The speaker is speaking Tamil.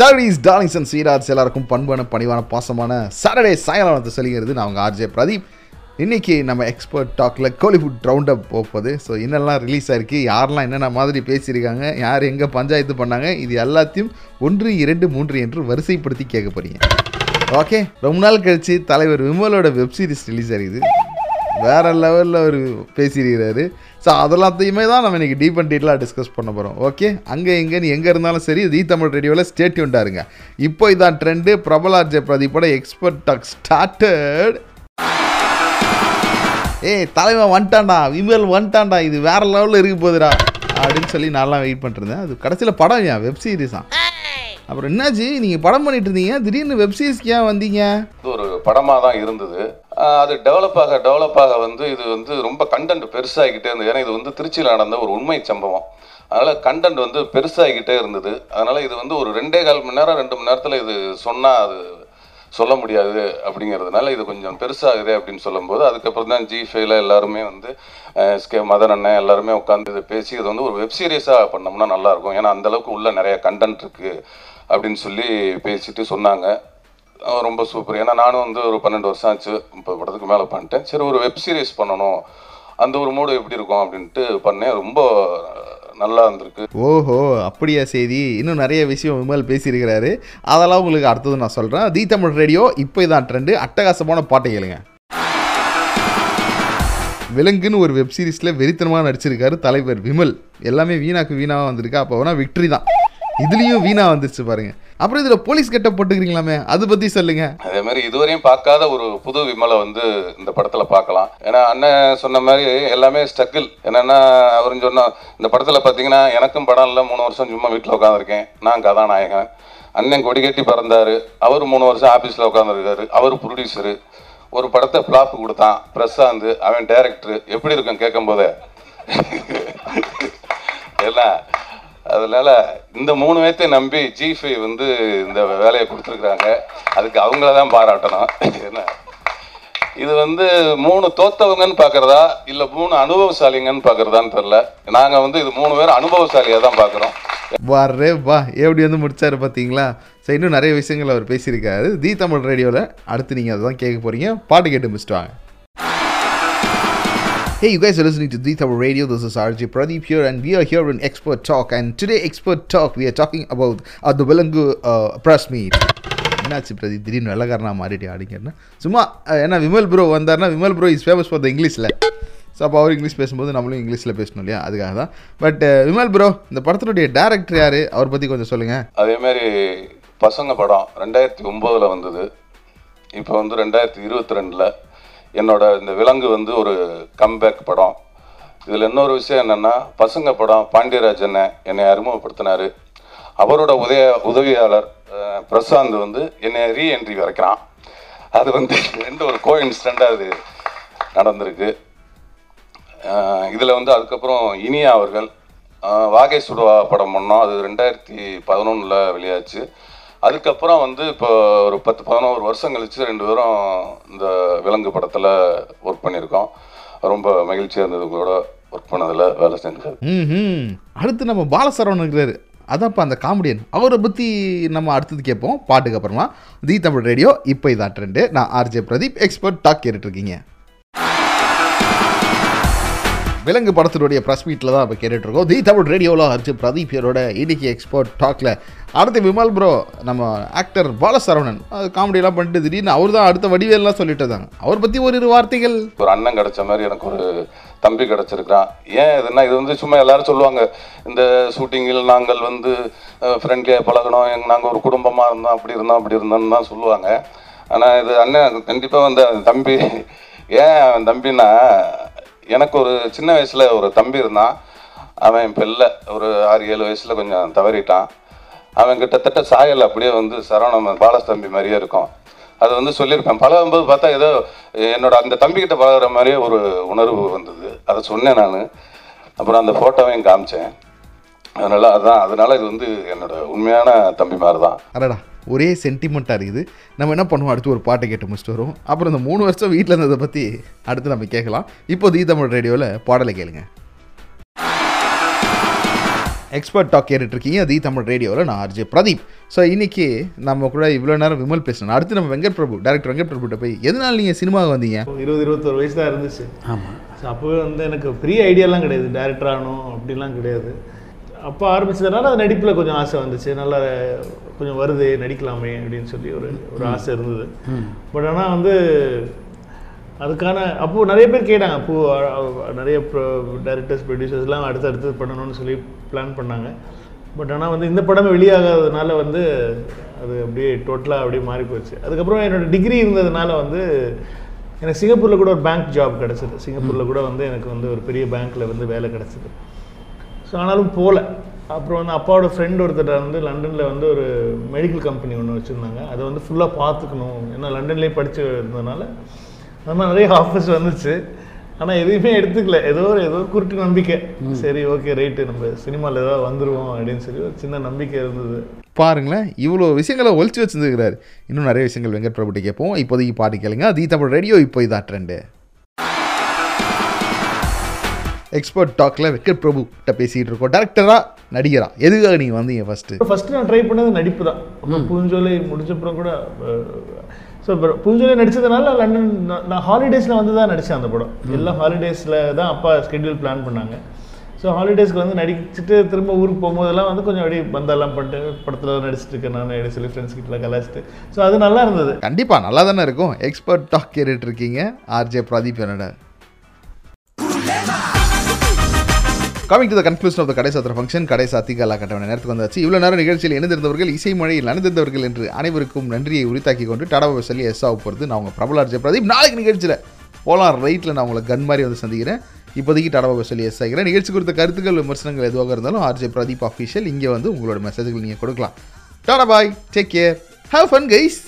சாட்டர்டேஸ் டார்லிங்ஸ் அண்ட் ஸ்வீடார்ஸ் எல்லாருக்கும் பண்பான பணிவான பாசமான சாட்டர்டே சாயங்காலத்தை சொல்லிக்கிறது நான் உங்கள் ஆர்ஜே பிரதீப். இன்றைக்கி நம்ம எக்ஸ்பர்ட் டாக்கில் கோலிவுட் ரவுண்ட் அப் போகுது ஸோ என்னெல்லாம் ரிலீஸ் ஆயிருக்கு யாரெல்லாம் என்னென்ன மாதிரி பேசியிருக்காங்க யார் எங்கே பஞ்சாயத்து பண்ணாங்க இது எல்லாத்தையும் ஒன்று இரண்டு மூன்று என்று வரிசைப்படுத்தி கேட்க போகிறீங்க ஓகே ரொம்ப நாள் கழிச்சு தலைவர் விமலோட வெப்சீரிஸ் ரிலீஸ் ஆகிடுது வேற லெவலில் அவர் பேசியிருக்கிறாரு. ஸோ அதெல்லாத்தையுமே தான் நம்ம இன்றைக்கி டீப் அண்ட் டீட்டெயிலாக டிஸ்கஸ் பண்ண போகிறோம் ஓகே அங்கே எங்கேன்னு எங்கே இருந்தாலும் சரி தீ தமிழ் ரேடியோவில் ஸ்டேட்யூண்டாக இருங்க. இப்போ இதான் ட்ரெண்டு பிரபலார்ஜே பிரதீப்போட எக்ஸ்பர்ட் டாக் ஸ்டார்டட் ஏய் தலைவன் வந்துட்டான்டா. விமல் வந்துட்டான்டா. இது வேற லெவலில் இருக்க போகுதுடா அப்படின்னு சொல்லி நான்லாம் வெயிட் பண்ணிருந்தேன் அது கடைசியில் படம் ஏன் வெப் சீரிஸா அப்புறம் என்னாச்சு? நீங்கள் படம் பண்ணிட்டு இருந்தீங்க. திடீர்னு வெப் சீரிஸ்க்கு ஏன் வந்தீங்க? இது ஒரு படமாக தான் இருந்தது. அது டெவலப் ஆக டெவலப் ஆக வந்து இது வந்து ரொம்ப கண்டென்ட் பெருசாகிக்கிட்டே இருந்தது. ஏன்னா இது வந்து திருச்சியில் நடந்த ஒரு உண்மை சம்பவம். அதனால் கண்டென்ட் வந்து பெருசாகிக்கிட்டே இருந்தது. அதனால் இது வந்து ஒரு ரெண்டே கால் மணி நேரம் ரெண்டு மணி நேரத்தில் இது சொன்னால் அது சொல்ல முடியாது அப்படிங்கிறதுனால இது கொஞ்சம் பெருசாகுதே அப்படின்னு சொல்லும்போது அதுக்கப்புறம் தான் ஜி ஃபைவ்ல எல்லாருமே வந்து எஸ்கே மதன் அண்ணன் எல்லாருமே உட்காந்து இதை பேசி இது வந்து ஒரு வெப் சீரிஸாக பண்ணோம்னா நல்லாயிருக்கும் ஏன்னா அந்தளவுக்கு உள்ளே உள்ள நிறைய கண்டென்ட் இருக்குது அப்படின்னு சொல்லி பேசிட்டு சொன்னாங்க. ரொம்ப சூப்பர். ஏன்னா நானும் வந்து ஒரு பன்னெண்டு வருஷம் ஆச்சு. முப்பது படத்துக்கு மேலே பண்ணிட்டேன். சரி ஒரு வெப் சீரிஸ் பண்ணணும். அந்த ஒரு மூடு எப்படி இருக்கும் அப்படின்ட்டு பண்ணேன். ரொம்ப நல்லா இருந்திருக்கு. ஓஹோ அப்படியா செய்தி இன்னும் நிறைய விஷயம் விமல் பேசியிருக்கிறாரு. அதெல்லாம் உங்களுக்கு அடுத்தது நான் சொல்கிறேன் தி தமிழ் ரேடியோ இப்போ இதான் ட்ரெண்டு அட்டகாசமான பாட்டை கேளுங்க. விலங்குன்னு ஒரு வெப் சீரிஸில் வெறித்தனமாக நடிச்சிருக்காரு தலைவர் விமல். எல்லாமே வீணாக்கு வீணாக வந்திருக்கு. அப்போ வேணா விக்ட்ரி தான். இதுலேயும் வீணாக வந்துருச்சு பாருங்கள் அப்புறம் இதில் போலீஸ் கெட்ட போட்டுக்கிறீங்களாமே? அதை பற்றி சொல்லுங்க. அதே மாதிரி இதுவரையும் பார்க்காத ஒரு புது விமலை வந்து இந்த படத்துல பார்க்கலாம். ஏன்னா அண்ணன் சொன்ன மாதிரி எல்லாமே ஸ்ட்ரகிள் என்னன்னா அவரும் சொன்ன இந்த படத்துல பார்த்தீங்கன்னா எனக்கும் படம் இல்லை மூணு வருஷம் சும்மா வீட்டில் உட்காந்துருக்கேன் நான் கதாநாயகன். அண்ணன் கொடி கட்டி பிறந்தாரு. அவர் மூணு வருஷம் ஆஃபீஸில் உட்காந்துருக்காரு அவர் ப்ரொடியூசரு ஒரு படத்தை ஃப்ளாப் கொடுத்தான். பிரசாந்த் அவன் டைரக்டர் எப்படி இருக்கும் கேட்கும் போதே? எல்லாம் அதனால இந்த மூணு பேர்த்தை நம்பி ஜிஃபை வந்து இந்த வேலையை கொடுத்துருக்குறாங்க. அதுக்கு அவங்கள தான் பாராட்டணும். என்ன? இது வந்து மூணு தோத்தவங்கன்னு பார்க்குறதா இல்லை மூணு அனுபவசாலிங்கன்னு பார்க்குறதான்னு தெரில நாங்கள் வந்து இது மூணு பேர் அனுபவசாலியாக தான் பார்க்குறோம் வாரே வா. எப்படி வந்து முடிச்சாரு பார்த்தீங்களா சரி இன்னும் நிறைய விஷயங்கள் அவர் பேசியிருக்காரு. தி தமிழ் ரேடியோவில் அடுத்து நீங்கள் அதை தான் கேட்க போகிறீங்க பாட்டு கேட்டு முடிச்சுட்டு வாங்க. Hey, you guys are listening to The Tamil Radio. This is RJ Pradeep here, and we are here in Expert Talk. And today, Expert Talk, we are talking about uh, the Velangu uh, press meet. என்னாச்சு பிரதீப்? திடீர்னு வெள்ளக்காரனா மாறிட்டு ஆடிங்கன்னா. சும்மா ஏன்னா விமல் ப்ரோ வந்தார்னா Vimal bro is famous for the இங்கிலீஷில் ஸோ அப்போ அவர் இங்கிலீஷ் பேசும்போது நம்மளும் இங்கிலீஷில் பேசணும் இல்லையா? அதுக்காக தான். பட் விமல் ப்ரோ இந்த படத்தினுடைய டேரக்டர் யார்? அவர் பற்றி கொஞ்சம் சொல்லுங்கள் அதேமாரி பசங்க படம் ரெண்டாயிரத்தி ஒம்போதில் வந்தது. இப்போ வந்து ரெண்டாயிரத்தி இருபத்தி ரெண்டில் என்னோட இந்த விலங்கு வந்து ஒரு கம்பேக் படம். இதில் இன்னொரு விஷயம் என்னென்னா பசங்க படம் பாண்டியராஜனை என்னை அறிமுகப்படுத்தினார். அவரோட உதய உதவியாளர் பிரசாந்த் வந்து என்னை ரீஎன்ட்ரி வரைக்கிறான். அது வந்து ரெண்டு ஒரு கோ இன்சிடெண்ட்டாக அது நடந்திருக்கு. இதில் வந்து அதுக்கப்புறம் இனியா அவர்கள் வாகை சுடுவா படம் பண்ணோம். அது ரெண்டாயிரத்தி பதினொன்றில் வெளியாச்சு. அதுக்கப்புறம் வந்து இப்போ ஒரு பத்து பதினோரு வருஷம் கழித்து ரெண்டு பேரும் இந்த விலங்கு படத்தில் ஒர்க் பண்ணியிருக்கோம். ரொம்ப மகிழ்ச்சியாக இருந்தது உங்களோட ஒர்க் பண்ணதில் வேலை செஞ்சது. ம் அடுத்து நம்ம பாலசரவன் இருக்கிறாரு. அதான்ப்பா அந்த காமெடியன். அவரை பற்றி நம்ம அடுத்தது கேட்போம். பாட்டுக்கு அப்புறமா. தி தமிழ் ரேடியோ இப்போ இதான் ட்ரெண்டு நான் ஆர்ஜே பிரதீப் எக்ஸ்பர்ட் டாக் கேட்டுட்ருக்கீங்க விலங்கு படத்தினுடைய ப்ரெஸ் மீட்டில் தான் இப்போ கேட்டுட்ருக்கோம் தி தமிழ் ரேடியோவில் அர்ஜு பிரதீப் ஹீரோட இன்னைக்கு எக்ஸ்போர்ட் டாக்கில் அடுத்து விமல் ப்ரோ நம்ம ஆக்டர் பாலசரவணன் அது காமெடியெல்லாம் பண்ணிட்டு திடீர்னு அவர் தான் அடுத்த வடிவேல்லாம் சொல்லிட்டு இருந்தாங்க. அவர் பற்றி ஒரு இரு வார்த்தைகள். ஒரு அண்ணன் கிடைச்ச மாதிரி எனக்கு ஒரு தம்பி கிடச்சிருக்கிறான். ஏன் இதுன்னா இது வந்து சும்மா எல்லாரும் சொல்லுவாங்க இந்த ஷூட்டிங்கில் நாங்கள் வந்து ஃப்ரெண்ட்லியாக பழகணும் எங் நாங்கள் ஒரு குடும்பமாக இருந்தோம் அப்படி இருந்தோம் அப்படி இருந்தோம்னு தான் சொல்லுவாங்க. ஆனால் இது அண்ணன் கண்டிப்பாக வந்து அந்த தம்பி ஏன் தம்பின்னா எனக்கு ஒரு சின்ன வயசில் ஒரு தம்பி இருந்தான். அவன் இப்போ இல்லை ஒரு ஆறு ஏழு வயசில் கொஞ்சம் தவறிட்டான். அவன் கிட்டத்தட்ட சாயல் அப்படியே வந்து சரவணம் பாலஸ் தம்பி மாதிரியே இருக்கும். அது வந்து சொல்லியிருப்பேன். பழகும்போது பார்த்தா ஏதோ என்னோட அந்த தம்பிக்கிட்ட பழகுற மாதிரியே ஒரு உணர்வு வந்தது. அதை சொன்னேன் நான். அப்புறம் அந்த ஃபோட்டோவையும் காமிச்சேன். அதனால் அதான் அதனால் இது வந்து என்னோட உண்மையான தம்பி மாதிரி தான் அடடா. ஒரே சென்டிமெண்ட்டாக இருக்குது. நம்ம என்ன பண்ணுவோம்? அடுத்து ஒரு பாட்டை கேட்டு முடிச்சுட்டு வரும் அப்புறம் இந்த மூணு வருஷம் வீட்டில் இருந்ததை பற்றி அடுத்து நம்ம கேட்கலாம். இப்போ தி தமிழ் ரேடியோவில் பாடலை கேளுங்க. எக்ஸ்பர்ட் டாக் கேட்டுட்ருக்கீங்க தி தமிழ் ரேடியோவில் நான் ஆர்ஜே பிரதீப். ஸோ இன்னைக்கு நம்ம கூட இவ்வளோ நேரம் விமல் பேசணும் அடுத்து நம்ம வெங்கட் பிரபு டேரக்டர் வெங்கட் பிரபுட்ட போய் எதனால நீங்கள் சினிமாவுக்கு வந்தீங்க? இருபது இருபத்தொரு வயசு தான் இருந்துச்சு. ஆமாம் ஸோ அப்போவே வந்து எனக்கு பெரிய ஐடியாலாம் கிடையாது. டேரக்டர் ஆகணும் அப்படிலாம் கிடையாது. அப்போ ஆரம்பிச்சதுனால அது நடிப்பில் கொஞ்சம் ஆசை வந்துச்சு. நல்லா கொஞ்சம் வருது நடிக்கலாமே அப்படின்னு சொல்லி ஒரு ஒரு ஆசை இருந்தது. பட் ஆனால் வந்து அதுக்கான அப்போது நிறைய பேர் கேட்டாங்க அப்போ அ- அ- நிறைய டைரக்டர்ஸ் ப்ரொடியூசர்ஸ்லாம் அடுத்து அடுத்து பண்ணணும்னு சொல்லி பிளான் பண்ணாங்க. பட் ஆனால் வந்து இந்த படம் வெளியாகாததுனால வந்து அது அப்படியே டோட்டலாக அப்படியே மாறி போச்சு. அதுக்கப்புறம் என்னோட டிகிரி இருந்ததுனால வந்து எனக்கு சிங்கப்பூரில் கூட ஒரு பேங்க் ஜாப் கிடச்சிது. சிங்கப்பூரில் கூட வந்து எனக்கு வந்து ஒரு பெரிய பேங்க்கில் வந்து வேலை கிடச்சிது. ஸோ ஆனாலும் போகல அப்புறம் வந்து அப்பாவோட ஃப்ரெண்ட் ஒருத்தர் வந்து லண்டனில் வந்து ஒரு மெடிக்கல் கம்பெனி ஒன்று வச்சுருந்தாங்க. அதை வந்து ஃபுல்லாக பார்த்துக்கணும். ஏன்னா லண்டன்லேயே படித்து இருந்ததுனால அது மாதிரி நிறைய ஆஃபர்ஸ் வந்துச்சு. ஆனால் எதுவுமே எடுத்துக்கல. ஏதோ ஒரு ஏதோ ஒரு குருட்டு நம்பிக்கை. சரி ஓகே ரைட்டு நம்ம சினிமாவில் ஏதாவது வந்துருவோம் அப்படின்னு சொல்லி ஒரு சின்ன நம்பிக்கை இருந்தது. பாருங்களேன் இவ்வளோ விஷயங்களை ஒழிச்சு வச்சுருக்கிறாரு இன்னும் நிறைய விஷயங்கள் வெங்கட் பிரபுட்ட கேட்போம். இப்போதைக்கு பாட்டு கேளுங்க. தி தமிழ் ரேடியோ இப்போ இதான் ட்ரெண்டு எக்ஸ்பர்ட் டாக்கில் வெங்கட் பிரபு கிட்ட பேசிகிட்டு இருக்கோம். டேரக்டரா நடிகரா? எதுக்காக நீங்கள் வந்தீங்க ஃபஸ்ட்டு ஃபர்ஸ்ட் நான் ட்ரை பண்ணது நடிப்பு தான். பூஞ்சோலை முடிச்சப்புறம் கூட ஸோ பூஞ்சோலை நடிச்சதுனால லண்டன் நான்- ஹாலிடேஸில் வந்து தான் நடித்தேன் அந்த படம். எல்லாம் ஹாலிடேஸில் தான் அப்பா ஸ்கெட்யூல் பிளான் பண்ணாங்க. ஸோ ஹாலிடேஸ்க்கு வந்து நடிச்சுட்டு திரும்ப ஊருக்கு போகும்போதெல்லாம் வந்து கொஞ்சம் அப்படியே பந்தெல்லாம் பண்ணிட்டு படத்தில் நடிச்சிட்டு இருக்கேன் நான் சொல்லி ஃப்ரெண்ட்ஸ் கிட்டலாம் கலாச்சிட்டு ஸோ அது நல்லா இருந்தது. கண்டிப்பாக நல்லா தானே இருக்கும். எக்ஸ்பர்ட் டாக் கேட்டுட்டு இருக்கீங்க. ஆர்ஜே பிரதீப் என்னோட. Coming to the conclusion of the கடை சாத்திர ஃபங்க்ஷன் கடை சாத்திக கட்டவன கட்டண நேரத்துக்கு வந்தாச்சு. இவ்வளோ நேரம் நிகழ்ச்சியில் இணைந்திருந்தவர்கள் இசை மழையில் நனைந்திருந்தவர்கள் என்று அனைவருக்கும் நன்றியை உரித்தாக்கி கொண்டு டடாவை சொல்லி எஸ் ஆக போகிறது நான் உங்கள் பிரபல பிரதீப். நாளைக்கு நிகழ்ச்சியில் போலாம். ரைட்டில் நான் உங்களை கன் மாதிரி வந்து சந்திக்கிறேன். இப்போதைக்கு டடாவை சொல்லி எஸ் ஆகிறேன். நிகழ்ச்சி குறித்த கருத்துக்கள் விமர்சனங்கள் எதுவாக இருந்தாலும் ஆர்ஜே பிரதீப் அஃபீஷியல் இங்கே வந்து உங்களோட மெசேஜ்கள் நீங்கள் கொடுக்கலாம். Tata bye take care have fun guys